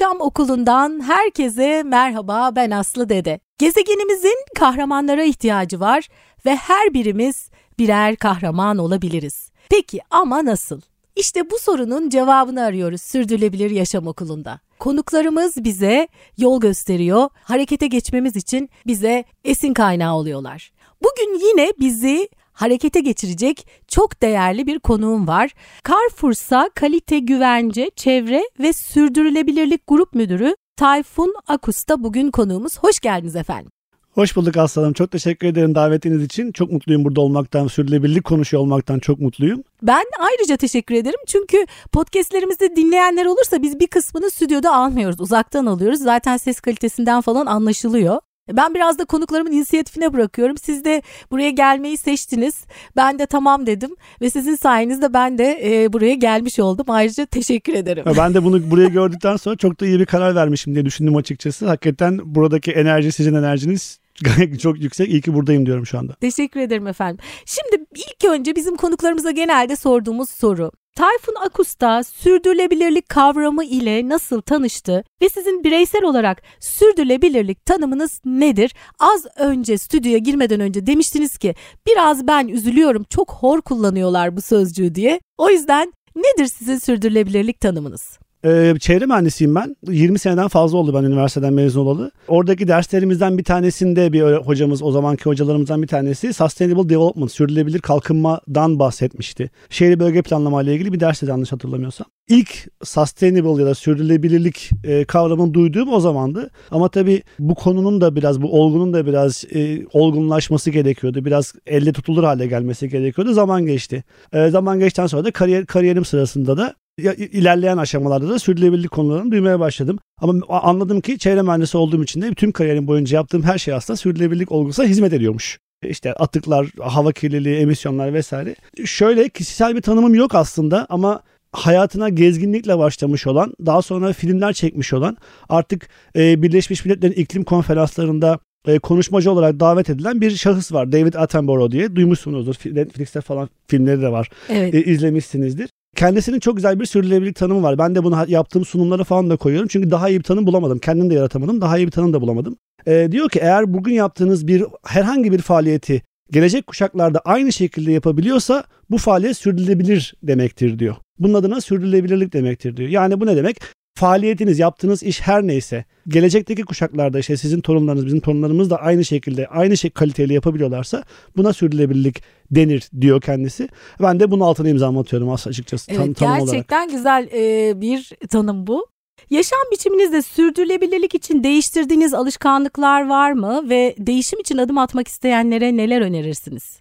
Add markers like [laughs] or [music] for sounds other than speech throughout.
Yaşam Okulu'ndan herkese merhaba ben Aslı Dede. Gezegenimizin kahramanlara ihtiyacı var ve her birimiz birer kahraman olabiliriz. Peki ama nasıl? İşte bu sorunun cevabını arıyoruz Sürdürülebilir Yaşam Okulu'nda. Konuklarımız bize yol gösteriyor, harekete geçmemiz için bize esin kaynağı oluyorlar. Bugün yine bizi harekete geçirecek çok değerli bir konuğum var. Carrefour'sa Kalite Güvence, Çevre ve Sürdürülebilirlik Grup Müdürü Tayfun Akus'ta bugün konuğumuz. Hoş geldiniz efendim. Hoş bulduk Aslanım. Çok teşekkür ederim davetiniz için. Çok mutluyum burada olmaktan, sürdürülebilirlik konuşuyor olmaktan çok mutluyum. Ben ayrıca teşekkür ederim. Çünkü podcastlerimizde dinleyenler olursa biz bir kısmını stüdyoda almıyoruz. Uzaktan alıyoruz. Zaten ses kalitesinden falan anlaşılıyor. Ben biraz da konuklarımın inisiyatifine bırakıyorum. Siz de buraya gelmeyi seçtiniz. Ben de tamam dedim ve sizin sayenizde ben de e, buraya gelmiş oldum. Ayrıca teşekkür ederim. Ben de bunu buraya gördükten sonra çok da iyi bir karar vermişim diye düşündüm açıkçası. Hakikaten buradaki enerji sizin enerjiniz [laughs] çok yüksek. İyi ki buradayım diyorum şu anda. Teşekkür ederim efendim. Şimdi ilk önce bizim konuklarımıza genelde sorduğumuz soru. Tayfun Akus'ta sürdürülebilirlik kavramı ile nasıl tanıştı ve sizin bireysel olarak sürdürülebilirlik tanımınız nedir? Az önce stüdyoya girmeden önce demiştiniz ki biraz ben üzülüyorum çok hor kullanıyorlar bu sözcüğü diye. O yüzden nedir sizin sürdürülebilirlik tanımınız? Ee, çevre mühendisiyim ben. 20 seneden fazla oldu ben üniversiteden mezun olalı. Oradaki derslerimizden bir tanesinde bir hocamız, o zamanki hocalarımızdan bir tanesi Sustainable Development, sürdürülebilir kalkınmadan bahsetmişti. Şehri bölge planlama ile ilgili bir derste yanlış hatırlamıyorsam. İlk sustainable ya da sürdürülebilirlik e, kavramını duyduğum o zamandı. Ama tabii bu konunun da biraz, bu olgunun da biraz e, olgunlaşması gerekiyordu. Biraz elle tutulur hale gelmesi gerekiyordu. Zaman geçti. E, zaman geçten sonra da kariyer, kariyerim sırasında da ilerleyen aşamalarda da sürdürülebilirlik konularını duymaya başladım. Ama anladım ki çevre mühendisi olduğum için de tüm kariyerim boyunca yaptığım her şey aslında sürdürülebilirlik olgusuna hizmet ediyormuş. İşte atıklar, hava kirliliği, emisyonlar vesaire. Şöyle kişisel bir tanımım yok aslında ama hayatına gezginlikle başlamış olan, daha sonra filmler çekmiş olan, artık e, Birleşmiş Milletler'in iklim konferanslarında e, konuşmacı olarak davet edilen bir şahıs var. David Attenborough diye. Duymuşsunuzdur. Netflix'te falan filmleri de var. Evet. E, izlemişsinizdir kendisinin çok güzel bir sürdürülebilirlik tanımı var. Ben de bunu yaptığım sunumlara falan da koyuyorum. Çünkü daha iyi bir tanım bulamadım. Kendim de yaratamadım. Daha iyi bir tanım da bulamadım. Ee, diyor ki eğer bugün yaptığınız bir herhangi bir faaliyeti gelecek kuşaklarda aynı şekilde yapabiliyorsa bu faaliyet sürdürülebilir demektir diyor. Bunun adına sürdürülebilirlik demektir diyor. Yani bu ne demek? Faaliyetiniz, yaptığınız iş her neyse gelecekteki kuşaklarda işte sizin torunlarınız, bizim torunlarımız da aynı şekilde, aynı şey kaliteli yapabiliyorlarsa buna sürdürülebilirlik denir diyor kendisi. Ben de bunun altına imza atıyorum açıkçası evet, tan- tanım gerçekten olarak. güzel e, bir tanım bu. Yaşam biçiminizde sürdürülebilirlik için değiştirdiğiniz alışkanlıklar var mı ve değişim için adım atmak isteyenlere neler önerirsiniz?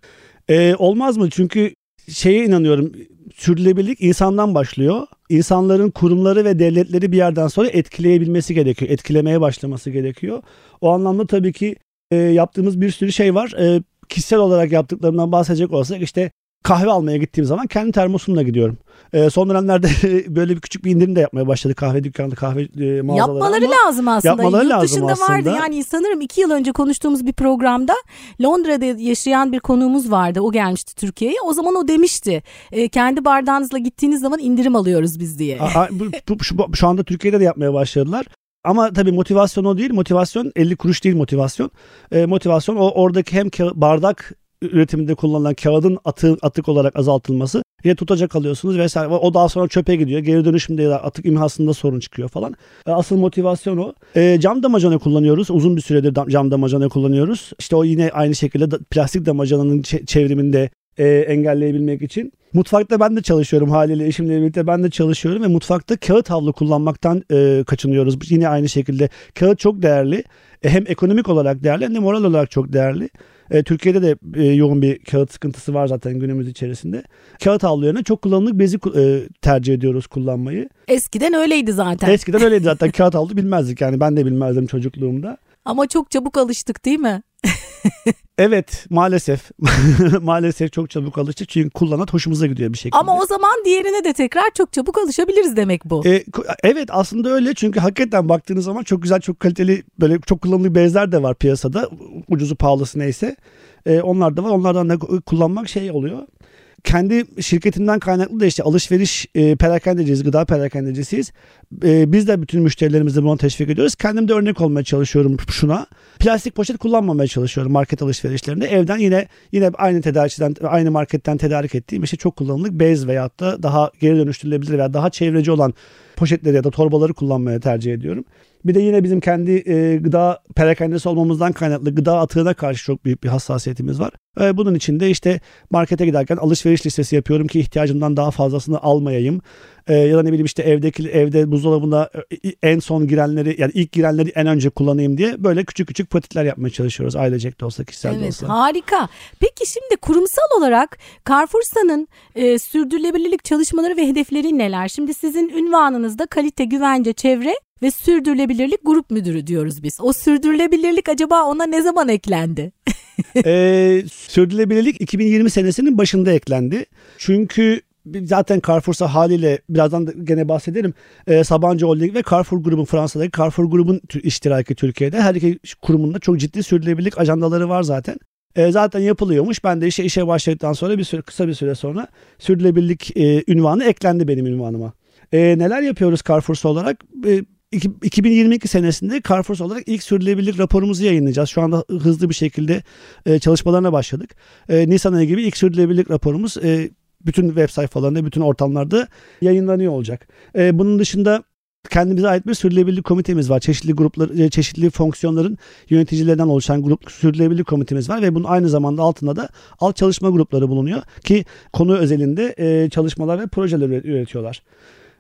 Ee, olmaz mı? Çünkü şeye inanıyorum sürdürülebilirlik insandan başlıyor. İnsanların kurumları ve devletleri bir yerden sonra etkileyebilmesi gerekiyor. Etkilemeye başlaması gerekiyor. O anlamda tabii ki e, yaptığımız bir sürü şey var. E, kişisel olarak yaptıklarımdan bahsedecek olsak işte kahve almaya gittiğim zaman kendi termosumla gidiyorum. E, son dönemlerde [laughs] böyle bir küçük bir indirim de yapmaya başladı kahve dükkanı, kahve e, mağazaları. Yapmaları ama lazım aslında. Yapmaları Yurt lazım dışında aslında. vardı yani sanırım iki yıl önce konuştuğumuz bir programda Londra'da yaşayan bir konuğumuz vardı. O gelmişti Türkiye'ye. O zaman o demişti e, kendi bardağınızla gittiğiniz zaman indirim alıyoruz biz diye. A, bu, bu, şu, şu anda Türkiye'de de yapmaya başladılar. Ama tabii motivasyon o değil. Motivasyon 50 kuruş değil motivasyon. E, motivasyon o oradaki hem bardak üretiminde kullanılan kağıdın atı, atık olarak azaltılması. Ya tutacak alıyorsunuz vesaire. O daha sonra çöpe gidiyor. Geri dönüşümde da atık imhasında sorun çıkıyor falan. E, asıl motivasyon o. E, cam damacana kullanıyoruz. Uzun bir süredir cam damacana kullanıyoruz. İşte o yine aynı şekilde plastik damacananın çevriminde e, engelleyebilmek için. Mutfakta ben de çalışıyorum haliyle eşimle birlikte ben de çalışıyorum ve mutfakta kağıt havlu kullanmaktan e, kaçınıyoruz. Yine aynı şekilde kağıt çok değerli. E, hem ekonomik olarak değerli hem de moral olarak çok değerli. E, Türkiye'de de e, yoğun bir kağıt sıkıntısı var zaten günümüz içerisinde. Kağıt havlu yerine çok kullanımlık bezi e, tercih ediyoruz kullanmayı. Eskiden öyleydi zaten. Eskiden öyleydi zaten [laughs] kağıt havlu bilmezdik yani ben de bilmezdim çocukluğumda. Ama çok çabuk alıştık değil mi? [laughs] evet maalesef [laughs] maalesef çok çabuk alıştık çünkü kullanat hoşumuza gidiyor bir şekilde. Ama o zaman diğerine de tekrar çok çabuk alışabiliriz demek bu. Ee, evet aslında öyle çünkü hakikaten baktığınız zaman çok güzel çok kaliteli böyle çok kullanılı bezler de var piyasada ucuzu pahalısı neyse. Ee, onlar da var onlardan da kullanmak şey oluyor kendi şirketimden kaynaklı da işte alışveriş e, perakendeciyiz, gıda perakendecisiyiz. E, biz de bütün müşterilerimizi buna teşvik ediyoruz. Kendim de örnek olmaya çalışıyorum şuna. Plastik poşet kullanmamaya çalışıyorum market alışverişlerinde. Evden yine yine aynı tedarikçiden, aynı marketten tedarik ettiğim işte çok kullanımlık bez veyahut da daha geri dönüştürülebilir veya daha çevreci olan poşetleri ya da torbaları kullanmaya tercih ediyorum. Bir de yine bizim kendi e, gıda perakendesi olmamızdan kaynaklı gıda atığına karşı çok büyük bir hassasiyetimiz var. E, bunun için de işte markete giderken alışveriş listesi yapıyorum ki ihtiyacımdan daha fazlasını almayayım. E, ya da ne bileyim işte evdeki evde buzdolabında e, en son girenleri yani ilk girenleri en önce kullanayım diye böyle küçük küçük pratikler yapmaya çalışıyoruz ailecek de olsa kişisel evet, de olsa. Harika. Peki şimdi kurumsal olarak Carrefour'sanın e, sürdürülebilirlik çalışmaları ve hedefleri neler? Şimdi sizin ünvanınızda kalite, güvence, çevre ve sürdürülebilirlik grup müdürü diyoruz biz. O sürdürülebilirlik acaba ona ne zaman eklendi? [laughs] ee, sürdürülebilirlik 2020 senesinin başında eklendi. Çünkü zaten Carrefour'sa haliyle birazdan da gene bahsederim. E, Sabancı Holding ve Carrefour grubun Fransa'daki Carrefour grubun iştiraki Türkiye'de her iki kurumunda çok ciddi sürdürülebilirlik ajandaları var zaten. E, zaten yapılıyormuş. Ben de işe işe başladıktan sonra bir süre kısa bir süre sonra sürdürülebilirlik e, ünvanı eklendi benim ünvanıma. E, neler yapıyoruz Carrefour'sa olarak? E, 2022 senesinde Carrefour olarak ilk sürdürülebilirlik raporumuzu yayınlayacağız. Şu anda hızlı bir şekilde e, çalışmalarına başladık. E, Nisan ayı gibi ilk sürdürülebilirlik raporumuz e, bütün web sayfalarında, bütün ortamlarda yayınlanıyor olacak. E, bunun dışında kendimize ait bir sürdürülebilirlik komitemiz var. Çeşitli gruplar, e, çeşitli fonksiyonların yöneticilerden oluşan grup sürdürülebilirlik komitemiz var ve bunun aynı zamanda altında da alt çalışma grupları bulunuyor ki konu özelinde e, çalışmalar ve projeler üretiyorlar.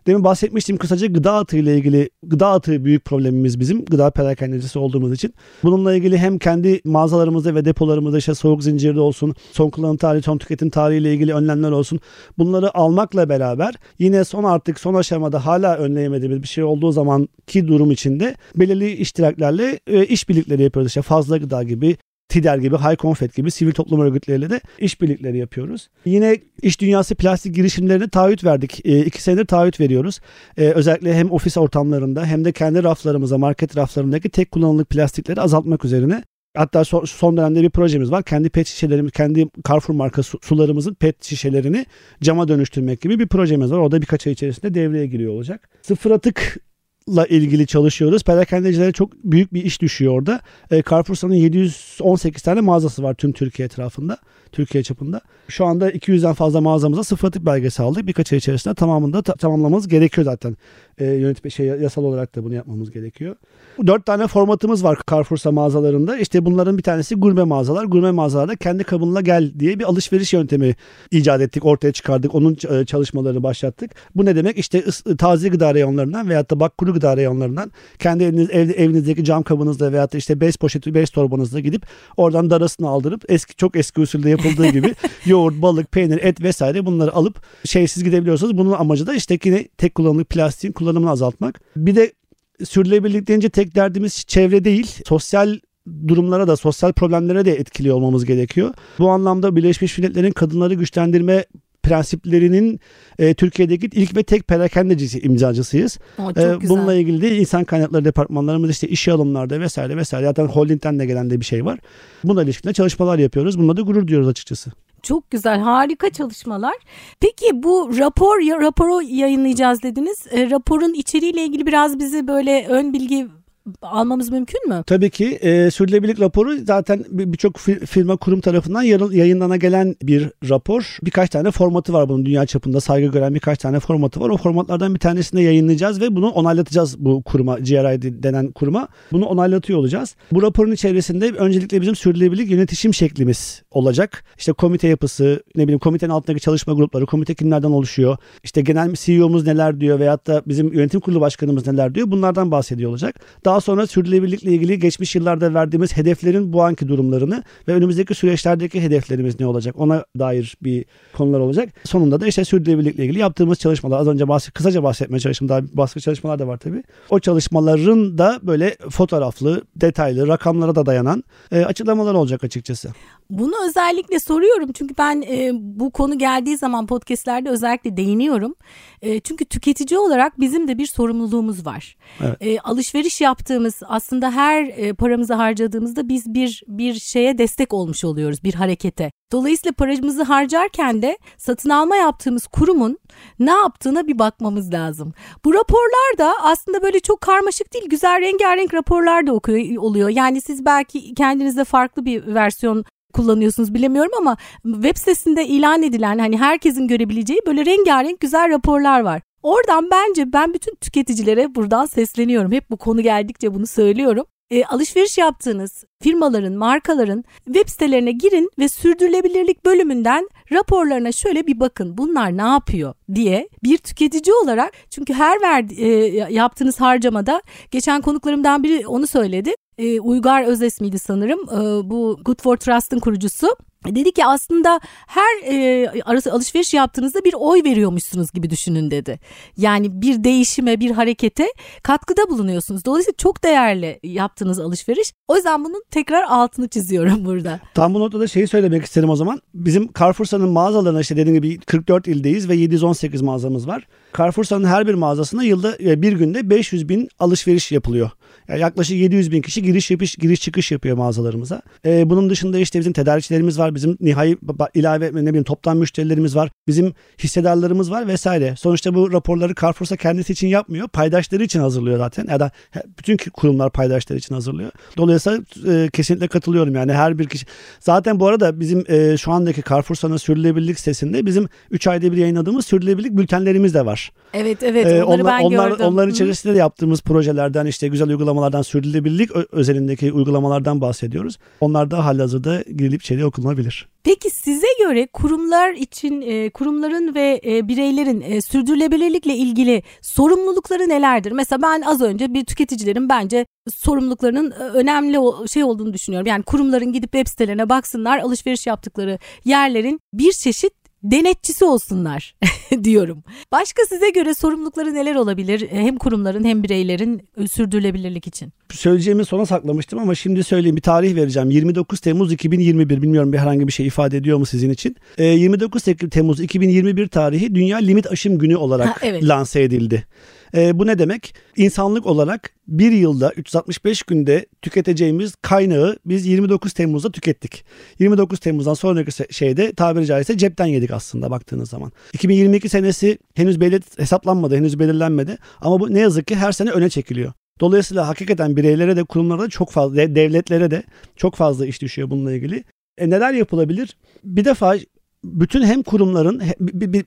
Demin bahsetmiştim kısaca gıda atığı ile ilgili gıda atığı büyük problemimiz bizim gıda perakendecisi olduğumuz için. Bununla ilgili hem kendi mağazalarımızda ve depolarımızda işte soğuk zincirde olsun, son kullanım tarihi, son tüketim tarihi ile ilgili önlemler olsun. Bunları almakla beraber yine son artık son aşamada hala önleyemediğimiz bir şey olduğu zaman ki durum içinde belirli iştiraklerle e, işbirlikleri yapıyoruz. İşte fazla gıda gibi TİDER gibi, High Confed gibi sivil toplum örgütleriyle de işbirlikleri yapıyoruz. Yine iş dünyası plastik girişimlerine taahhüt verdik. E, iki senedir taahhüt veriyoruz. E, özellikle hem ofis ortamlarında hem de kendi raflarımıza, market raflarındaki tek kullanımlık plastikleri azaltmak üzerine. Hatta son dönemde bir projemiz var. Kendi pet şişelerimiz, kendi Carrefour marka sularımızın pet şişelerini cama dönüştürmek gibi bir projemiz var. O da birkaç ay içerisinde devreye giriyor olacak. Sıfır atık la ilgili çalışıyoruz. Perakendecilere çok büyük bir iş düşüyor orada. E, Carrefour'un 718 tane mağazası var tüm Türkiye etrafında. Türkiye çapında. Şu anda 200'den fazla mağazamıza sıfır atık belgesi aldık. Birkaç ay içerisinde tamamında ta- tamamlamamız gerekiyor zaten. E, yönetim şey yasal olarak da bunu yapmamız gerekiyor. Dört tane formatımız var Carrefour'sa mağazalarında. İşte bunların bir tanesi gurme mağazalar. Gurme mağazalarda kendi kabınla gel diye bir alışveriş yöntemi icat ettik, ortaya çıkardık. Onun e, çalışmalarını başlattık. Bu ne demek? İşte taze gıda reyonlarından veyahut da bak kuru gıda reyonlarından kendi eviniz, ev, evinizdeki cam kabınızda veyahut da işte bez poşeti, bez torbanızda gidip oradan darasını aldırıp eski çok eski usulde yapıldığı gibi [laughs] yoğurt, balık, peynir, et vesaire bunları alıp şeysiz gidebiliyorsunuz. Bunun amacı da işte yine tek kullanımlık plastiğin kullanımını azaltmak. Bir de sürdürülebilirlik deyince tek derdimiz çevre değil, sosyal durumlara da sosyal problemlere de etkili olmamız gerekiyor. Bu anlamda Birleşmiş Milletler'in kadınları güçlendirme prensiplerinin e, Türkiye'deki ilk ve tek perakendecisi imzacısıyız. O, e, bununla ilgili de insan kaynakları departmanlarımız işte işe alımlarda vesaire vesaire zaten holdingden de gelen de bir şey var. Buna ilişkin çalışmalar yapıyoruz. Bununla da gurur duyuyoruz açıkçası. Çok güzel, harika çalışmalar. Peki bu rapor ya raporu yayınlayacağız dediniz. E, raporun içeriğiyle ilgili biraz bizi böyle ön bilgi almamız mümkün mü? Tabii ki e, sürdürülebilirlik raporu zaten birçok firma kurum tarafından yayınlana gelen bir rapor. Birkaç tane formatı var bunun dünya çapında saygı gören birkaç tane formatı var. O formatlardan bir tanesini yayınlayacağız ve bunu onaylatacağız bu kuruma GRI denen kuruma. Bunu onaylatıyor olacağız. Bu raporun içerisinde öncelikle bizim sürdürülebilirlik yönetişim şeklimiz olacak. İşte komite yapısı, ne bileyim komitenin altındaki çalışma grupları, komite kimlerden oluşuyor? İşte genel CEO'muz neler diyor veyahut da bizim yönetim kurulu başkanımız neler diyor? Bunlardan bahsediyor olacak. Daha daha sonra sürdürülebilirlikle ilgili geçmiş yıllarda verdiğimiz hedeflerin bu anki durumlarını ve önümüzdeki süreçlerdeki hedeflerimiz ne olacak ona dair bir konular olacak. Sonunda da işte sürdürülebilirlikle ilgili yaptığımız çalışmalar az önce bahs kısaca bahsetmeye çalıştım daha başka çalışmalar da var tabii. O çalışmaların da böyle fotoğraflı, detaylı, rakamlara da dayanan e, açıklamalar olacak açıkçası. Bunu özellikle soruyorum çünkü ben e, bu konu geldiği zaman podcastlerde özellikle değiniyorum. E, çünkü tüketici olarak bizim de bir sorumluluğumuz var. Evet. E, alışveriş yaptık yaptığımız aslında her e, paramızı harcadığımızda biz bir bir şeye destek olmuş oluyoruz bir harekete. Dolayısıyla paramızı harcarken de satın alma yaptığımız kurumun ne yaptığına bir bakmamız lazım. Bu raporlar da aslında böyle çok karmaşık değil, güzel rengarenk raporlar da okuyor, oluyor. Yani siz belki kendinizde farklı bir versiyon kullanıyorsunuz bilemiyorum ama web sitesinde ilan edilen hani herkesin görebileceği böyle rengarenk güzel raporlar var. Oradan bence ben bütün tüketicilere buradan sesleniyorum. Hep bu konu geldikçe bunu söylüyorum. E, alışveriş yaptığınız firmaların, markaların web sitelerine girin ve sürdürülebilirlik bölümünden raporlarına şöyle bir bakın. Bunlar ne yapıyor diye bir tüketici olarak çünkü her verdi, e, yaptığınız harcamada geçen konuklarımdan biri onu söyledi. E, Uygar Özes miydi sanırım e, bu Good for Trust'ın kurucusu. Dedi ki aslında her e, arası alışveriş yaptığınızda bir oy veriyormuşsunuz gibi düşünün dedi. Yani bir değişime, bir harekete katkıda bulunuyorsunuz. Dolayısıyla çok değerli yaptığınız alışveriş. O yüzden bunun tekrar altını çiziyorum burada. Tam bu noktada şeyi söylemek isterim o zaman. Bizim Carrefour'un mağazalarına işte dediğim gibi 44 ildeyiz ve 718 mağazamız var. Carrefour'un her bir mağazasına yılda e, bir günde 500 bin alışveriş yapılıyor. Yani yaklaşık 700 bin kişi giriş yapış giriş çıkış yapıyor mağazalarımıza. Ee, bunun dışında işte bizim tedarikçilerimiz var, bizim nihai ilave ne bileyim toptan müşterilerimiz var, bizim hissedarlarımız var vesaire. Sonuçta bu raporları Carrefour'sa kendisi için yapmıyor, paydaşları için hazırlıyor zaten ya da bütün kurumlar paydaşları için hazırlıyor. Dolayısıyla e, kesinlikle katılıyorum yani her bir kişi. Zaten bu arada bizim e, şu andaki Carrefour'sanın sürdürülebilirlik sitesinde bizim 3 ayda bir yayınladığımız sürdürülebilirlik bültenlerimiz de var. Evet evet ee, onları onlar, ben onlar, gördüm. Onların içerisinde de yaptığımız projelerden işte güzel uygulamalardan sürdürülebilirlik özelindeki uygulamalardan bahsediyoruz. Onlar da halihazırda girilip içeriye okunabilir. Peki size göre kurumlar için e, kurumların ve e, bireylerin e, sürdürülebilirlikle ilgili sorumlulukları nelerdir? Mesela ben az önce bir tüketicilerin bence sorumluluklarının önemli şey olduğunu düşünüyorum. Yani kurumların gidip web sitelerine baksınlar, alışveriş yaptıkları yerlerin bir çeşit denetçisi olsunlar [laughs] diyorum. Başka size göre sorumlulukları neler olabilir hem kurumların hem bireylerin sürdürülebilirlik için? Söyleyeceğimi sona saklamıştım ama şimdi söyleyeyim bir tarih vereceğim. 29 Temmuz 2021 bilmiyorum bir herhangi bir şey ifade ediyor mu sizin için? 29 Temmuz 2021 tarihi Dünya Limit Aşım Günü olarak ha, evet. lanse edildi. E, bu ne demek? İnsanlık olarak bir yılda 365 günde tüketeceğimiz kaynağı biz 29 Temmuz'da tükettik. 29 Temmuz'dan sonraki şeyde tabiri caizse cepten yedik aslında baktığınız zaman. 2022 senesi henüz belir hesaplanmadı, henüz belirlenmedi ama bu ne yazık ki her sene öne çekiliyor. Dolayısıyla hakikaten bireylere de kurumlara da çok fazla devletlere de çok fazla iş düşüyor bununla ilgili. E neler yapılabilir? Bir defa bütün hem kurumların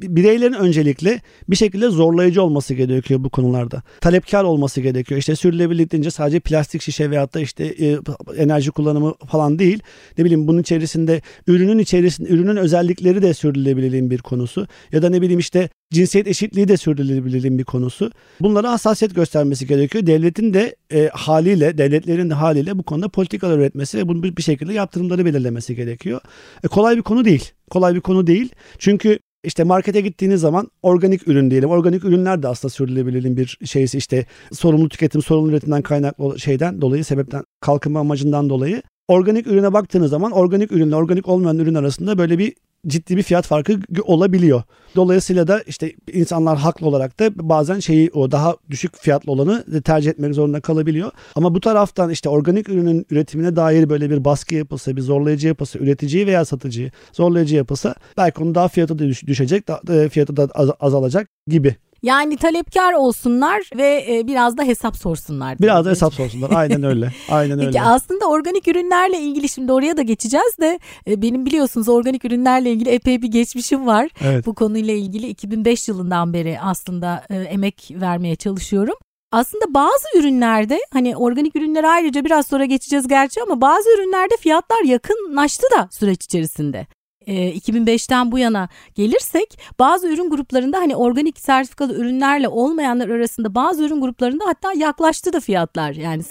bireylerin öncelikle bir şekilde zorlayıcı olması gerekiyor bu konularda. Talepkar olması gerekiyor. İşte sürdürülebilirlik deyince sadece plastik şişe veyahut da işte e, enerji kullanımı falan değil. Ne bileyim bunun içerisinde ürünün içerisinde ürünün özellikleri de sürdürülebilirliğin bir konusu. Ya da ne bileyim işte cinsiyet eşitliği de sürdürülebilirliğin bir konusu. Bunlara hassasiyet göstermesi gerekiyor. Devletin de e, haliyle, devletlerin de haliyle bu konuda politikalar üretmesi ve bunu bir şekilde yaptırımları belirlemesi gerekiyor. E, kolay bir konu değil. Kolay bir konu değil. Çünkü işte markete gittiğiniz zaman organik ürün diyelim. Organik ürünler de aslında sürdürülebilirliğin bir şeysi işte sorumlu tüketim, sorumlu üretimden kaynaklı şeyden dolayı, sebepten, kalkınma amacından dolayı. Organik ürüne baktığınız zaman organik ürünle organik olmayan ürün arasında böyle bir ciddi bir fiyat farkı olabiliyor. Dolayısıyla da işte insanlar haklı olarak da bazen şeyi o daha düşük fiyatlı olanı tercih etmek zorunda kalabiliyor. Ama bu taraftan işte organik ürünün üretimine dair böyle bir baskı yapılsa, bir zorlayıcı yapılsa, üreticiyi veya satıcıyı zorlayıcı yapılsa belki onun daha fiyatı da düşecek, e, fiyatı da azalacak gibi. Yani talepkar olsunlar ve e, biraz da hesap sorsunlar. Biraz da hesap sorsunlar. Aynen öyle. Aynen öyle. Peki aslında organik ürünlerle ilgili şimdi oraya da geçeceğiz de e, benim biliyorsunuz organik ürünlerle ilgili epey bir geçmişim var. Evet. Bu konuyla ilgili 2005 yılından beri aslında e, emek vermeye çalışıyorum. Aslında bazı ürünlerde hani organik ürünler ayrıca biraz sonra geçeceğiz gerçi ama bazı ürünlerde fiyatlar yakınlaştı da süreç içerisinde 2005'ten bu yana gelirsek bazı ürün gruplarında hani organik sertifikalı ürünlerle olmayanlar arasında bazı ürün gruplarında hatta yaklaştı da fiyatlar yani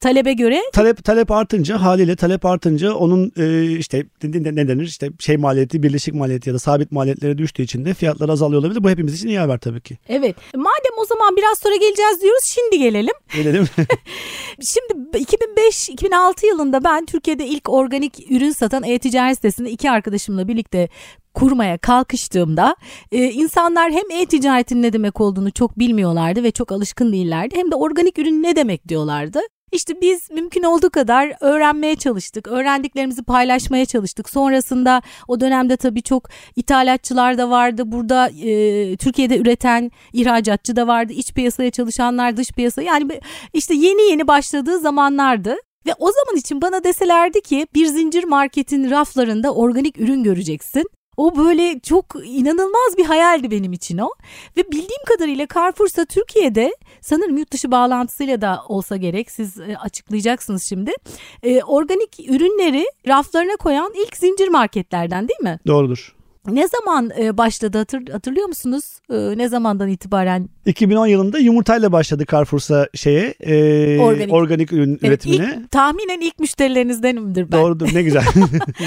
talebe göre. Talep talep artınca haliyle talep artınca onun e, işte ne denir işte şey maliyeti birleşik maliyeti ya da sabit maliyetlere düştüğü için de fiyatlar azalıyor olabilir. Bu hepimiz için iyi haber tabii ki. Evet. Madem o zaman biraz sonra geleceğiz diyoruz şimdi gelelim. Gelelim. [laughs] [laughs] şimdi 2005-2006 yılında ben Türkiye'de ilk organik ürün satan e-ticaret sitesinde iki arkadaşımla birlikte kurmaya kalkıştığımda e, insanlar hem e-ticaretin ne demek olduğunu çok bilmiyorlardı ve çok alışkın değillerdi hem de organik ürün ne demek diyorlardı. İşte biz mümkün olduğu kadar öğrenmeye çalıştık. Öğrendiklerimizi paylaşmaya çalıştık. Sonrasında o dönemde tabii çok ithalatçılar da vardı. Burada e, Türkiye'de üreten ihracatçı da vardı. İç piyasaya çalışanlar, dış piyasa. Yani işte yeni yeni başladığı zamanlardı. Ve o zaman için bana deselerdi ki bir zincir marketin raflarında organik ürün göreceksin. O böyle çok inanılmaz bir hayaldi benim için o. Ve bildiğim kadarıyla Carrefour'sa Türkiye'de sanırım yurt dışı bağlantısıyla da olsa gerek siz e, açıklayacaksınız şimdi. E, organik ürünleri raflarına koyan ilk zincir marketlerden değil mi? Doğrudur. Ne zaman e, başladı hatır, hatırlıyor musunuz? E, ne zamandan itibaren? 2010 yılında yumurtayla başladı Carrefour'sa şeye e, organik. organik ürün evet, üretimine. Ilk, tahminen ilk müşterilerinizdenimdir ben. Doğrudur ne güzel.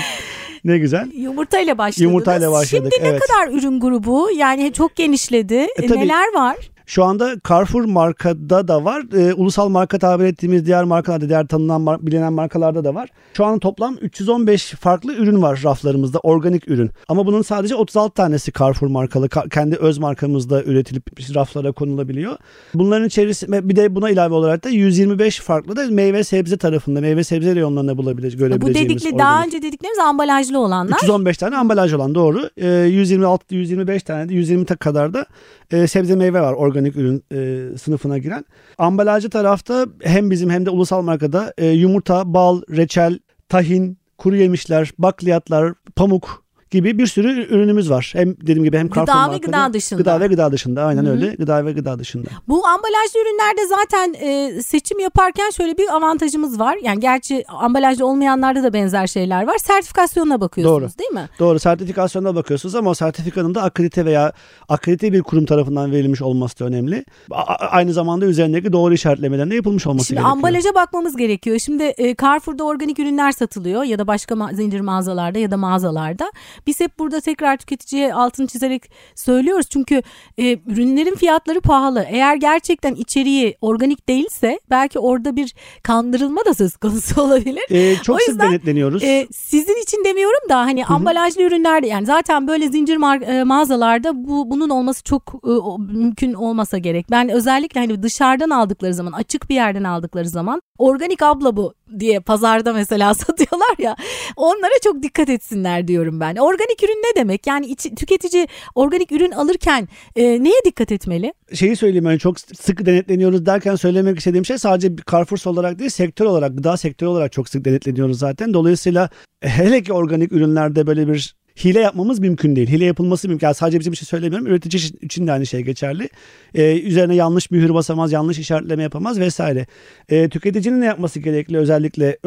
[laughs] ne güzel. Yumurtayla başladınız. Yumurtayla başladık. Şimdi ne evet. kadar ürün grubu? Yani çok genişledi. E, tabii, Neler var? Şu anda Carrefour markada da var. E, ulusal marka tabir ettiğimiz diğer markalarda, diğer tanınan mar- bilinen markalarda da var. Şu an toplam 315 farklı ürün var raflarımızda, organik ürün. Ama bunun sadece 36 tanesi Carrefour markalı, ka- kendi öz markamızda üretilip raflara konulabiliyor. Bunların içerisinde bir de buna ilave olarak da 125 farklı da meyve sebze tarafında, meyve sebze reyonlarında bulabilir, görebileceğimiz. Bu dedikli daha önce dediklerimiz ambalajlı olanlar. 315 tane ambalaj olan doğru. E, 126 125 tane de 120 kadar da e, sebze meyve var organik ürün e, sınıfına giren. Ambalajcı tarafta hem bizim hem de ulusal markada e, yumurta, bal, reçel, tahin, kuru yemişler, bakliyatlar, pamuk gibi bir sürü ürünümüz var. Hem dediğim gibi hem Carrefour Gıda ve gıda dışında. Gıda ve gıda dışında aynen Hı-hı. öyle. Gıda ve gıda dışında. Bu ambalajlı ürünlerde zaten e, seçim yaparken şöyle bir avantajımız var. Yani gerçi ambalajlı olmayanlarda da benzer şeyler var. Sertifikasyonuna bakıyorsunuz Doğru. değil mi? Doğru. Sertifikasyonuna bakıyorsunuz ama o sertifikanın da akredite veya akredite bir kurum tarafından verilmiş olması da önemli. A- aynı zamanda üzerindeki doğru işaretlemelerin de yapılmış olması Şimdi gerekiyor. ambalaja bakmamız gerekiyor. Şimdi e, Carrefour'da organik ürünler satılıyor ya da başka ma- zincir mağazalarda ya da mağazalarda. Biz hep burada tekrar tüketiciye altını çizerek söylüyoruz. Çünkü e, ürünlerin fiyatları pahalı. Eğer gerçekten içeriği organik değilse belki orada bir kandırılma da söz konusu [laughs] olabilir. E, çok o sık denetleniyoruz. E, sizin için demiyorum da hani Hı-hı. ambalajlı ürünlerde yani zaten böyle zincir ma- e, mağazalarda bu bunun olması çok e, mümkün olmasa gerek. Ben özellikle hani dışarıdan aldıkları zaman açık bir yerden aldıkları zaman organik abla bu diye pazarda mesela [laughs] satıyorlar ya onlara çok dikkat etsinler diyorum ben. Organik ürün ne demek? Yani iç, tüketici organik ürün alırken e, neye dikkat etmeli? Şeyi söyleyeyim yani çok sık denetleniyoruz derken söylemek istediğim şey sadece Carrefour olarak değil sektör olarak gıda sektörü olarak çok sık denetleniyoruz zaten. Dolayısıyla hele ki organik ürünlerde böyle bir hile yapmamız mümkün değil. Hile yapılması mümkün. Yani sadece bizim için söylemiyorum. Üretici için de aynı şey geçerli. Ee, üzerine yanlış mühür basamaz, yanlış işaretleme yapamaz vesaire. Ee, tüketicinin ne yapması gerekli özellikle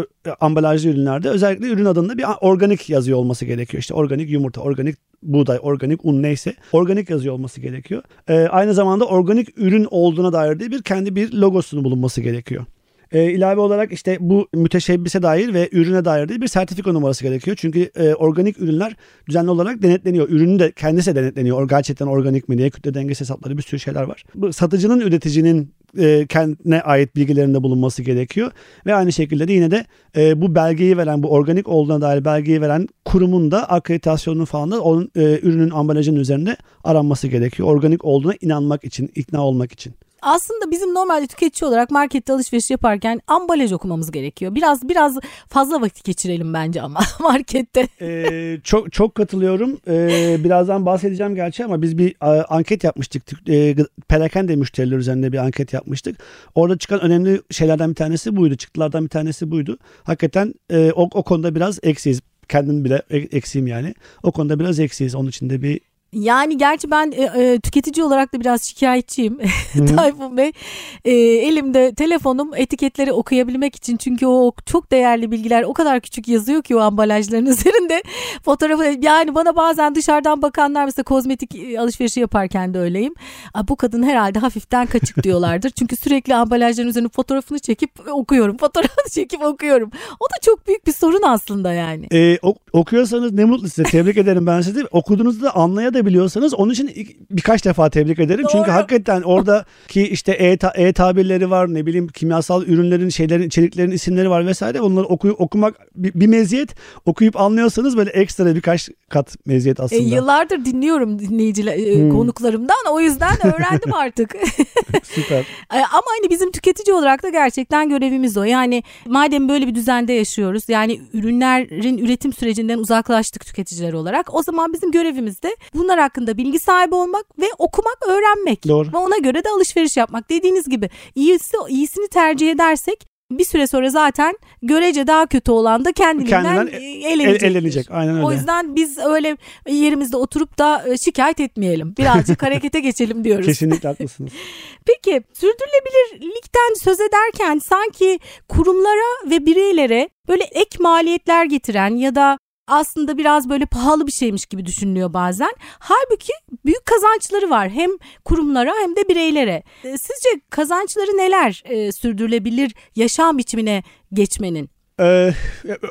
ambalajlı ürünlerde? Özellikle ürün adında bir organik yazıyor olması gerekiyor. İşte organik yumurta, organik buğday, organik un neyse organik yazıyor olması gerekiyor. Ee, aynı zamanda organik ürün olduğuna dair de bir kendi bir logosunun bulunması gerekiyor. E, ilave olarak işte bu müteşebbise dair ve ürüne dair de bir sertifika numarası gerekiyor. Çünkü e, organik ürünler düzenli olarak denetleniyor. Ürünü de kendisi de denetleniyor. Gerçekten organik mi diye kütle dengesi hesapları bir sürü şeyler var. Bu satıcının üreticinin e, kendine ait bilgilerinde bulunması gerekiyor. Ve aynı şekilde de yine de e, bu belgeyi veren, bu organik olduğuna dair belgeyi veren kurumun da akreditasyonunu falan da onun e, ürünün ambalajının üzerinde aranması gerekiyor. Organik olduğuna inanmak için, ikna olmak için aslında bizim normalde tüketici olarak markette alışveriş yaparken ambalaj okumamız gerekiyor. Biraz biraz fazla vakit geçirelim bence ama [laughs] markette. Ee, çok çok katılıyorum. Ee, birazdan bahsedeceğim gerçi ama biz bir a, anket yapmıştık. E, perakende müşteriler üzerinde bir anket yapmıştık. Orada çıkan önemli şeylerden bir tanesi buydu. Çıktılardan bir tanesi buydu. Hakikaten e, o, o konuda biraz eksiyiz kendim bile e, eksiğim yani. O konuda biraz eksiyiz. Onun için de bir yani gerçi ben e, e, tüketici olarak da biraz şikayetçiyim [laughs] Tayfun Bey. E, elimde telefonum etiketleri okuyabilmek için çünkü o çok değerli bilgiler o kadar küçük yazıyor ki o ambalajların [laughs] üzerinde fotoğrafı yani bana bazen dışarıdan bakanlar mesela kozmetik e, alışverişi yaparken de öyleyim. Bu kadın herhalde hafiften kaçık [laughs] diyorlardır. çünkü sürekli ambalajların üzerine fotoğrafını çekip okuyorum. Fotoğrafını çekip okuyorum. O da çok büyük bir sorun aslında yani. E, ok- okuyorsanız ne mutlu size. Tebrik ederim ben sizi. Okuduğunuzda anlaya da da biliyorsanız onun için birkaç defa tebrik ederim. Doğru. Çünkü hakikaten oradaki [laughs] işte e-tabirleri var ne bileyim kimyasal ürünlerin şeylerin içeriklerin isimleri var vesaire. Onları okuy okumak bir, bir meziyet. Okuyup anlıyorsanız böyle ekstra birkaç kat meziyet aslında. E, yıllardır dinliyorum dinleyiciler e, hmm. konuklarımdan. O yüzden [laughs] öğrendim artık. [laughs] Süper. E, ama hani bizim tüketici olarak da gerçekten görevimiz o. Yani madem böyle bir düzende yaşıyoruz. Yani ürünlerin üretim sürecinden uzaklaştık tüketiciler olarak. O zaman bizim görevimiz de bunlar hakkında bilgi sahibi olmak ve okumak, öğrenmek. Doğru. Ve ona göre de alışveriş yapmak. Dediğiniz gibi iyisi iyisini tercih edersek bir süre sonra zaten görece daha kötü olan da kendiliğinden Kendinden elenecek. El, elenecek. Aynen öyle. O yüzden biz öyle yerimizde oturup da e, şikayet etmeyelim. Birazcık [laughs] harekete geçelim diyoruz. Kesinlikle haklısınız. [laughs] Peki sürdürülebilirlikten söz ederken sanki kurumlara ve bireylere böyle ek maliyetler getiren ya da aslında biraz böyle pahalı bir şeymiş gibi düşünülüyor bazen. Halbuki büyük kazançları var hem kurumlara hem de bireylere. E, sizce kazançları neler e, sürdürülebilir yaşam biçimine geçmenin? Ee,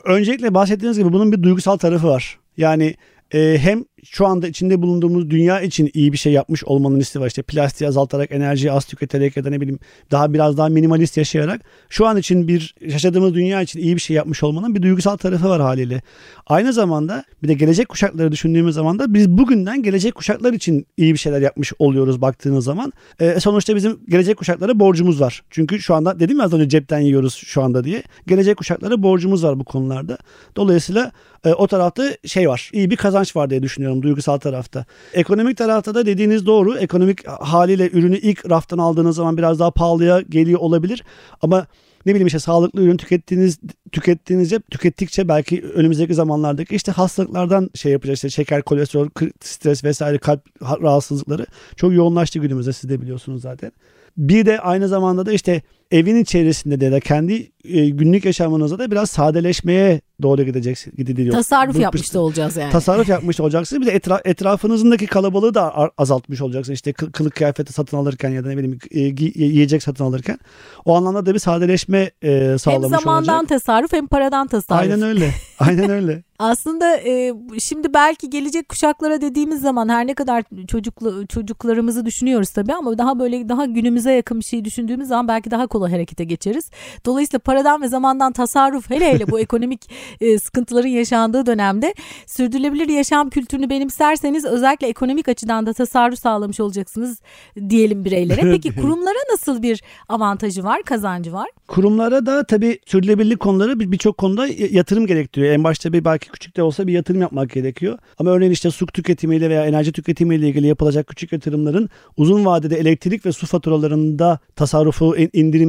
öncelikle bahsettiğiniz gibi bunun bir duygusal tarafı var. Yani e, hem şu anda içinde bulunduğumuz dünya için iyi bir şey yapmış olmanın hissi var. İşte plastiği azaltarak, enerjiyi az tüketerek ya da ne bileyim daha biraz daha minimalist yaşayarak şu an için bir yaşadığımız dünya için iyi bir şey yapmış olmanın bir duygusal tarafı var haliyle. Aynı zamanda bir de gelecek kuşakları düşündüğümüz zaman da biz bugünden gelecek kuşaklar için iyi bir şeyler yapmış oluyoruz baktığınız zaman. E, sonuçta bizim gelecek kuşaklara borcumuz var. Çünkü şu anda dedim ya az önce cepten yiyoruz şu anda diye. Gelecek kuşaklara borcumuz var bu konularda. Dolayısıyla e, o tarafta şey var. iyi bir kazanç var diye düşünüyorum duygusal tarafta. Ekonomik tarafta da dediğiniz doğru. Ekonomik haliyle ürünü ilk raftan aldığınız zaman biraz daha pahalıya geliyor olabilir. Ama ne bileyim işte sağlıklı ürün tükettiğiniz tükettiğinizce tükettikçe belki önümüzdeki zamanlardaki işte hastalıklardan şey yapacak işte şeker, kolesterol, stres vesaire kalp rahatsızlıkları çok yoğunlaştı günümüzde siz de biliyorsunuz zaten. Bir de aynı zamanda da işte evin içerisinde de, de kendi e, günlük yaşamınızda da biraz sadeleşmeye doğru gidecek gidiliyor. Tasarruf Bu, yapmış da olacağız yani. Tasarruf yapmış olacaksınız. Bir de etra, etrafınızdaki kalabalığı da azaltmış olacaksınız. İşte kılık kıyafeti satın alırken ya da ne bileyim e, yiyecek satın alırken. O anlamda da bir sadeleşme e, sağlamış olacak. Hem zamandan olacak. tasarruf hem paradan tasarruf. Aynen öyle. [laughs] Aynen öyle. Aslında e, şimdi belki gelecek kuşaklara dediğimiz zaman her ne kadar çocuklu çocuklarımızı düşünüyoruz tabii ama daha böyle daha günümüze yakın bir şey düşündüğümüz zaman belki daha kolay harekete geçeriz. Dolayısıyla paradan ve zamandan tasarruf hele hele bu [laughs] ekonomik e, sıkıntıların yaşandığı dönemde sürdürülebilir yaşam kültürünü benimserseniz özellikle ekonomik açıdan da tasarruf sağlamış olacaksınız diyelim bireylere. Peki kurumlara nasıl bir avantajı var, kazancı var? Kurumlara da tabii sürdürülebilirlik konuları birçok konuda yatırım gerektiriyor. En başta bir belki küçük de olsa bir yatırım yapmak gerekiyor. Ama örneğin işte su tüketimiyle veya enerji tüketimiyle ilgili yapılacak küçük yatırımların uzun vadede elektrik ve su faturalarında tasarrufu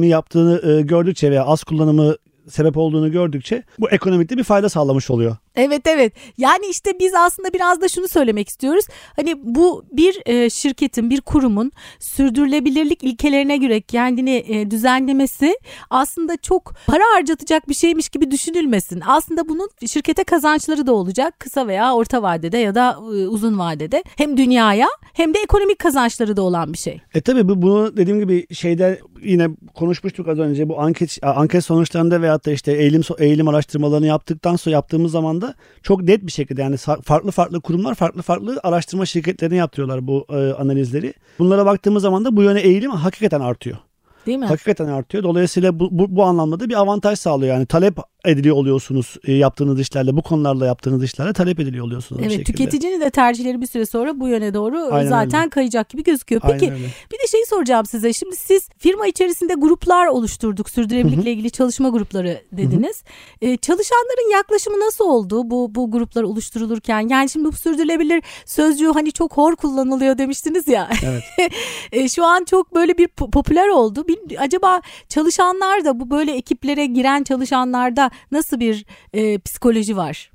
indirimi yaptığını e, gördükçe veya az kullanımı sebep olduğunu gördükçe bu ekonomikte bir fayda sağlamış oluyor. Evet evet. Yani işte biz aslında biraz da şunu söylemek istiyoruz. Hani bu bir e, şirketin, bir kurumun sürdürülebilirlik ilkelerine göre kendini e, düzenlemesi aslında çok para harcatacak bir şeymiş gibi düşünülmesin. Aslında bunun şirkete kazançları da olacak kısa veya orta vadede ya da e, uzun vadede. Hem dünyaya hem de ekonomik kazançları da olan bir şey. E tabii bu bunu dediğim gibi şeyde yine konuşmuştuk az önce bu anket anket sonuçlarında veyahut da işte eğilim eğilim araştırmalarını yaptıktan sonra yaptığımız zaman anda çok net bir şekilde yani farklı farklı kurumlar farklı farklı araştırma şirketlerine yaptırıyorlar bu e, analizleri. Bunlara baktığımız zaman da bu yöne eğilim hakikaten artıyor. Değil mi? Hakikaten artıyor. Dolayısıyla bu, bu, bu anlamda da bir avantaj sağlıyor. Yani talep ediliyor oluyorsunuz e, yaptığınız işlerle bu konularla yaptığınız işlerle talep ediliyor oluyorsunuz. Evet tüketicinin de tercihleri bir süre sonra bu yöne doğru Aynen zaten öyle. kayacak gibi gözüküyor. Peki bir de şeyi soracağım size. Şimdi siz firma içerisinde gruplar oluşturduk. Sürdürülebilirlikle ilgili çalışma grupları dediniz. Ee, çalışanların yaklaşımı nasıl oldu bu bu gruplar oluşturulurken? Yani şimdi bu sürdürülebilir sözcüğü hani çok hor kullanılıyor demiştiniz ya. Evet. [laughs] e, şu an çok böyle bir popüler oldu. Bir, acaba çalışanlar da bu böyle ekiplere giren çalışanlarda nasıl bir e, psikoloji var?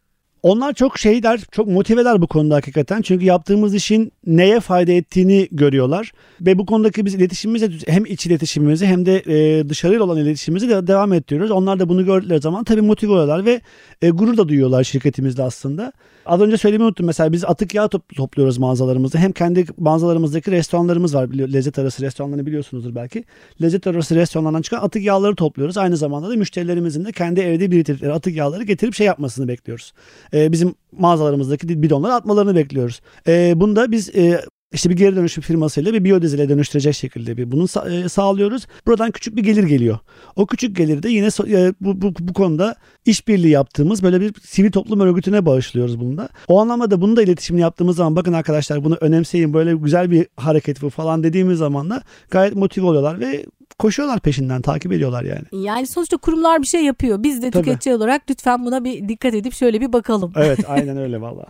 Onlar çok şeyler, çok motiveler bu konuda hakikaten. Çünkü yaptığımız işin neye fayda ettiğini görüyorlar. Ve bu konudaki biz iletişimimizi hem iç iletişimimizi hem de e, dışarıyla olan iletişimimizi de devam ettiriyoruz. Onlar da bunu gördükleri zaman tabii motive oluyorlar ve e, gurur da duyuyorlar şirketimizde aslında. Az önce söylemeyi unuttum. Mesela biz atık yağ top- topluyoruz mağazalarımızda. Hem kendi mağazalarımızdaki restoranlarımız var. Lezzet arası restoranlarını biliyorsunuzdur belki. Lezzet arası restoranlardan çıkan atık yağları topluyoruz. Aynı zamanda da müşterilerimizin de kendi evde biriktirdikleri atık yağları getirip şey yapmasını bekliyoruz. E, bizim mağazalarımızdaki bidonları atmalarını bekliyoruz. E, bunda biz e, işte bir geri dönüşüm firmasıyla bir biyodizele dönüştürecek şekilde bir bunu sa- e, sağlıyoruz. Buradan küçük bir gelir geliyor. O küçük geliri de yine so- e, bu, bu, bu konuda işbirliği yaptığımız böyle bir sivil toplum örgütüne bağışlıyoruz bunu da. O anlamda da bunu da iletişimini yaptığımız zaman bakın arkadaşlar bunu önemseyin böyle güzel bir hareket bu falan dediğimiz zaman da gayet motive oluyorlar ve koşuyorlar peşinden takip ediyorlar yani. Yani sonuçta kurumlar bir şey yapıyor. Biz de Tabii. tüketici olarak lütfen buna bir dikkat edip şöyle bir bakalım. Evet [laughs] aynen öyle valla.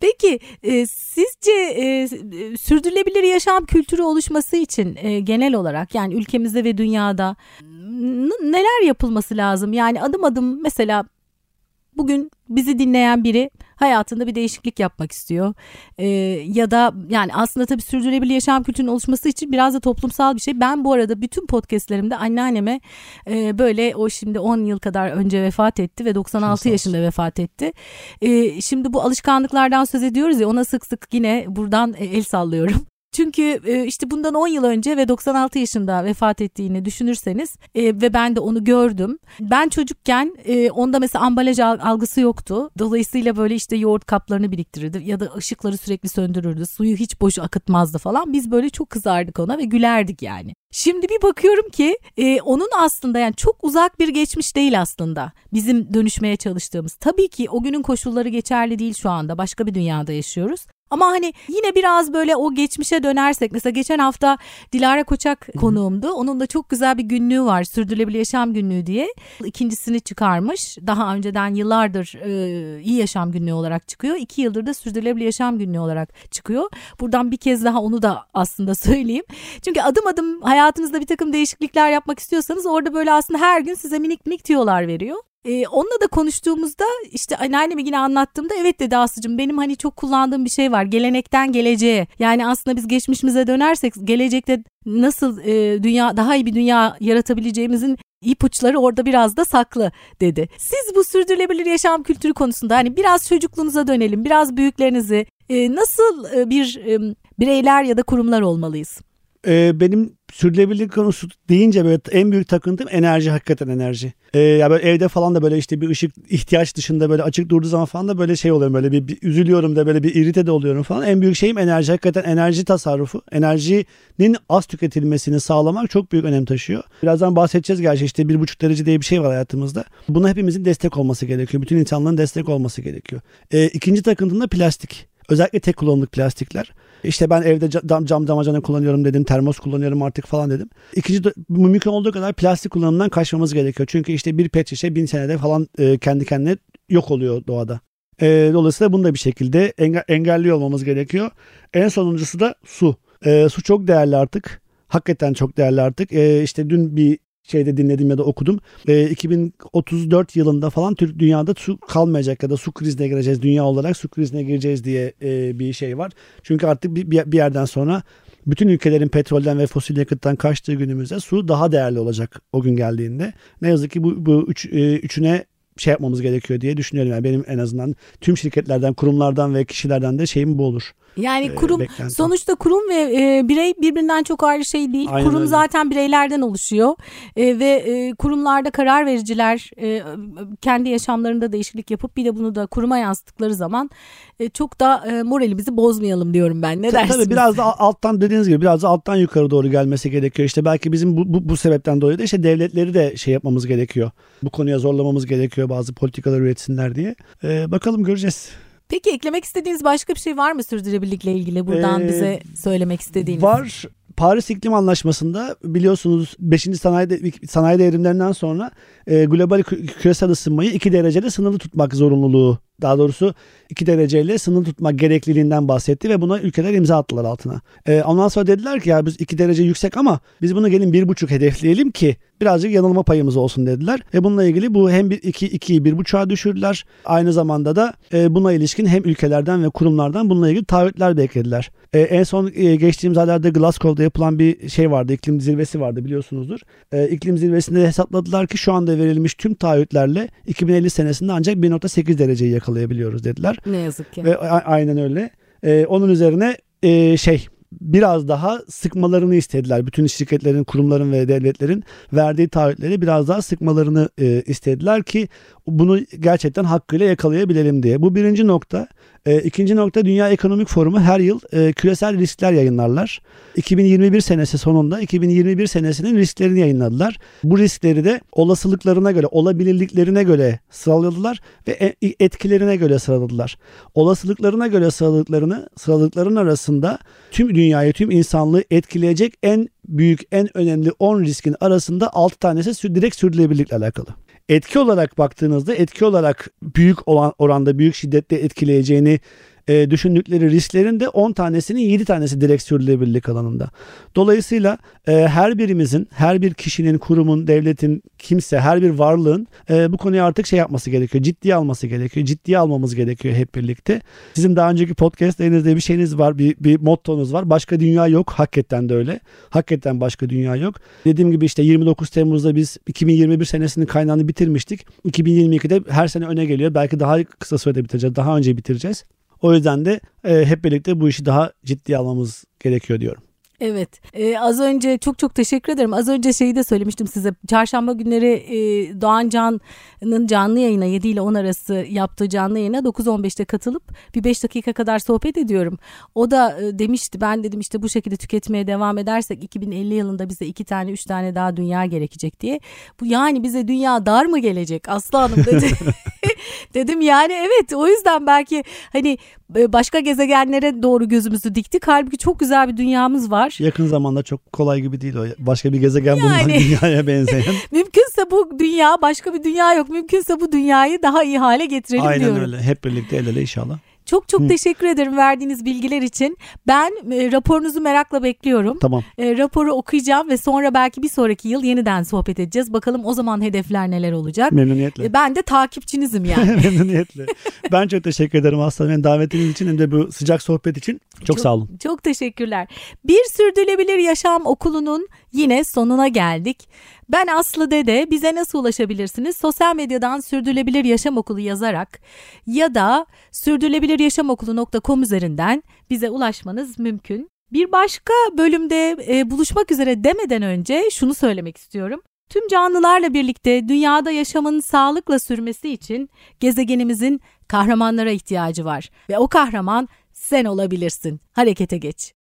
Peki e, sizce e, sürdürülebilir yaşam kültürü oluşması için e, genel olarak yani ülkemizde ve dünyada neler yapılması lazım? Yani adım adım mesela bugün bizi dinleyen biri hayatında bir değişiklik yapmak istiyor. Ee, ya da yani aslında tabii sürdürülebilir yaşam kültürünün oluşması için biraz da toplumsal bir şey. Ben bu arada bütün podcastlerimde anneanneme e, böyle o şimdi 10 yıl kadar önce vefat etti ve 96 Sağ olsun. yaşında vefat etti. E, şimdi bu alışkanlıklardan söz ediyoruz ya ona sık sık yine buradan e, el sallıyorum. Çünkü e, işte bundan 10 yıl önce ve 96 yaşında vefat ettiğini düşünürseniz e, ve ben de onu gördüm. Ben çocukken e, onda mesela ambalaj al- algısı yoktu. Dolayısıyla böyle işte yoğurt kaplarını biriktirirdi ya da ışıkları sürekli söndürürdü. Suyu hiç boş akıtmazdı falan. Biz böyle çok kızardık ona ve gülerdik yani. Şimdi bir bakıyorum ki e, onun aslında yani çok uzak bir geçmiş değil aslında bizim dönüşmeye çalıştığımız. Tabii ki o günün koşulları geçerli değil şu anda başka bir dünyada yaşıyoruz. Ama hani yine biraz böyle o geçmişe dönersek mesela geçen hafta Dilara Koçak konuğumdu. Onun da çok güzel bir günlüğü var Sürdürülebilir Yaşam Günlüğü diye. İkincisini çıkarmış. Daha önceden yıllardır e, iyi yaşam günlüğü olarak çıkıyor. İki yıldır da Sürdürülebilir Yaşam Günlüğü olarak çıkıyor. Buradan bir kez daha onu da aslında [laughs] söyleyeyim. Çünkü adım adım hayatınızda bir takım değişiklikler yapmak istiyorsanız orada böyle aslında her gün size minik minik tüyolar veriyor. Ee, onunla da konuştuğumuzda işte anneanneme yine anlattığımda evet dedi Aslı'cığım benim hani çok kullandığım bir şey var gelenekten geleceğe yani aslında biz geçmişimize dönersek gelecekte nasıl e, dünya daha iyi bir dünya yaratabileceğimizin ipuçları orada biraz da saklı dedi. Siz bu sürdürülebilir yaşam kültürü konusunda hani biraz çocukluğunuza dönelim biraz büyüklerinizi e, nasıl e, bir e, bireyler ya da kurumlar olmalıyız? Ee, benim sürdürülebilirlik konusu deyince böyle en büyük takıntım enerji hakikaten enerji. Ee, ya böyle evde falan da böyle işte bir ışık ihtiyaç dışında böyle açık durduğu zaman falan da böyle şey oluyorum böyle bir, bir üzülüyorum da böyle bir irite de oluyorum falan. En büyük şeyim enerji hakikaten enerji tasarrufu. Enerjinin az tüketilmesini sağlamak çok büyük önem taşıyor. Birazdan bahsedeceğiz gerçi işte bir buçuk derece diye bir şey var hayatımızda. Buna hepimizin destek olması gerekiyor. Bütün insanların destek olması gerekiyor. Ee, ikinci takıntım da plastik. Özellikle tek kullanımlık plastikler. İşte ben evde cam, cam damacana kullanıyorum dedim, termos kullanıyorum artık falan dedim. İkinci mümkün olduğu kadar plastik kullanımından kaçmamız gerekiyor. Çünkü işte bir pet şişe bin senede falan e, kendi kendine yok oluyor doğada. E, dolayısıyla bunu da bir şekilde enge- engelliyor olmamız gerekiyor. En sonuncusu da su. E, su çok değerli artık. Hakikaten çok değerli artık. E, işte dün bir şeyde dinledim ya da okudum. E, 2034 yılında falan Türk dünyada su kalmayacak ya da su krizine gireceğiz. Dünya olarak su krizine gireceğiz diye e, bir şey var. Çünkü artık bir, bir, bir yerden sonra bütün ülkelerin petrolden ve fosil yakıttan kaçtığı günümüzde su daha değerli olacak o gün geldiğinde. Ne yazık ki bu, bu üç, e, üçüne şey yapmamız gerekiyor diye düşünüyorum. Yani benim en azından tüm şirketlerden, kurumlardan ve kişilerden de şeyim bu olur. Yani Ee, kurum beklentim. sonuçta kurum ve e, birey birbirinden çok ayrı şey değil. Aynen kurum öyle. zaten bireylerden oluşuyor E, ve e, kurumlarda karar vericiler e, kendi yaşamlarında değişiklik yapıp bir de bunu da kuruma yansıttıkları zaman e, çok da e, moralimizi bozmayalım diyorum ben. Ne Tabii dersiniz? biraz da alttan dediğiniz gibi biraz da alttan yukarı doğru gelmesi gerekiyor. İşte belki bizim bu, bu, bu sebepten dolayı da işte devletleri de şey yapmamız gerekiyor. Bu konuya zorlamamız gerekiyor bazı politikalar üretsinler diye. Ee, bakalım göreceğiz. Peki eklemek istediğiniz başka bir şey var mı sürdürülebilirlikle ilgili buradan Ee, bize söylemek istediğiniz? Var. Paris İklim Anlaşması'nda biliyorsunuz 5. sanayi, de- sanayi devrimlerinden sonra e, global kü- küresel ısınmayı 2 derecede sınırlı tutmak zorunluluğu daha doğrusu 2 dereceyle sınırlı tutmak gerekliliğinden bahsetti ve buna ülkeler imza attılar altına. E, ondan sonra dediler ki ya biz 2 derece yüksek ama biz bunu gelin 1,5 hedefleyelim ki birazcık yanılma payımız olsun dediler. Ve bununla ilgili bu hem 2 2'yi 1,5'a düşürdüler. Aynı zamanda da e, buna ilişkin hem ülkelerden ve kurumlardan bununla ilgili taahhütler beklediler. E, en son e, geçtiğimiz aylarda Glasgow'da yapılan bir şey vardı. iklim zirvesi vardı biliyorsunuzdur. E, iklim zirvesinde hesapladılar ki şu anda verilmiş tüm taahhütlerle 2050 senesinde ancak 1.8 dereceyi yakalayabiliyoruz dediler. Ne yazık ki. Ve a- aynen öyle. E, onun üzerine e, şey biraz daha sıkmalarını istediler. Bütün şirketlerin, kurumların ve devletlerin verdiği taahhütleri biraz daha sıkmalarını e, istediler ki bunu gerçekten hakkıyla yakalayabilelim diye. Bu birinci nokta. E, ikinci nokta Dünya Ekonomik Forumu her yıl e, küresel riskler yayınlarlar. 2021 senesi sonunda 2021 senesinin risklerini yayınladılar. Bu riskleri de olasılıklarına göre, olabilirliklerine göre sıraladılar ve e, etkilerine göre sıraladılar. Olasılıklarına göre sıraladıklarını, sıraladıkların arasında tüm dünyayı, tüm insanlığı etkileyecek en büyük, en önemli 10 riskin arasında 6 tanesi direkt sürdürülebilirlikle alakalı etki olarak baktığınızda etki olarak büyük olan oranda büyük şiddette etkileyeceğini e, düşündükleri risklerin de 10 tanesinin 7 tanesi direkt sürdürülebilirlik alanında. Dolayısıyla e, her birimizin, her bir kişinin, kurumun, devletin, kimse, her bir varlığın e, bu konuyu artık şey yapması gerekiyor. Ciddiye alması gerekiyor. Ciddiye almamız gerekiyor hep birlikte. Sizin daha önceki podcastlerinizde bir şeyiniz var, bir, bir mottonuz var. Başka dünya yok. Hakikaten de öyle. Hakikaten başka dünya yok. Dediğim gibi işte 29 Temmuz'da biz 2021 senesinin kaynağını bitirmiştik. 2022'de her sene öne geliyor. Belki daha kısa sürede bitireceğiz. Daha önce bitireceğiz. O yüzden de e, hep birlikte bu işi daha ciddi almamız gerekiyor diyorum. Evet ee, az önce çok çok teşekkür ederim. Az önce şeyi de söylemiştim size. Çarşamba günleri e, Doğan Can'ın canlı yayına 7 ile 10 arası yaptığı canlı yayına 9-15'te katılıp bir 5 dakika kadar sohbet ediyorum. O da e, demişti ben dedim işte bu şekilde tüketmeye devam edersek 2050 yılında bize 2 tane 3 tane daha dünya gerekecek diye. Bu yani bize dünya dar mı gelecek Aslı Hanım dedi. [laughs] dedim yani evet o yüzden belki hani e, başka gezegenlere doğru gözümüzü diktik. Halbuki çok güzel bir dünyamız var. Yakın zamanda çok kolay gibi değil o. Başka bir gezegen yani, bulmak dünyaya benzeyen. [laughs] mümkünse bu dünya başka bir dünya yok. Mümkünse bu dünyayı daha iyi hale getirelim Aynen diyorum. Aynen öyle. Hep birlikte el ele inşallah. Çok çok Hı. teşekkür ederim verdiğiniz bilgiler için. Ben e, raporunuzu merakla bekliyorum. Tamam. E, raporu okuyacağım ve sonra belki bir sonraki yıl yeniden sohbet edeceğiz. Bakalım o zaman hedefler neler olacak. Memnuniyetle. E, ben de takipçinizim yani. [laughs] Memnuniyetle. ben çok teşekkür ederim aslında ben davetiniz için hem de bu sıcak sohbet için. Çok, çok sağ olun. Çok teşekkürler. Bir Sürdürülebilir Yaşam Okulu'nun yine sonuna geldik. Ben Aslı Dede. Bize nasıl ulaşabilirsiniz? Sosyal medyadan Sürdürülebilir Yaşam Okulu yazarak ya da sürdürülebiliryaşamokulu.com üzerinden bize ulaşmanız mümkün. Bir başka bölümde e, buluşmak üzere demeden önce şunu söylemek istiyorum. Tüm canlılarla birlikte dünyada yaşamın sağlıkla sürmesi için gezegenimizin kahramanlara ihtiyacı var ve o kahraman sen olabilirsin. Harekete geç.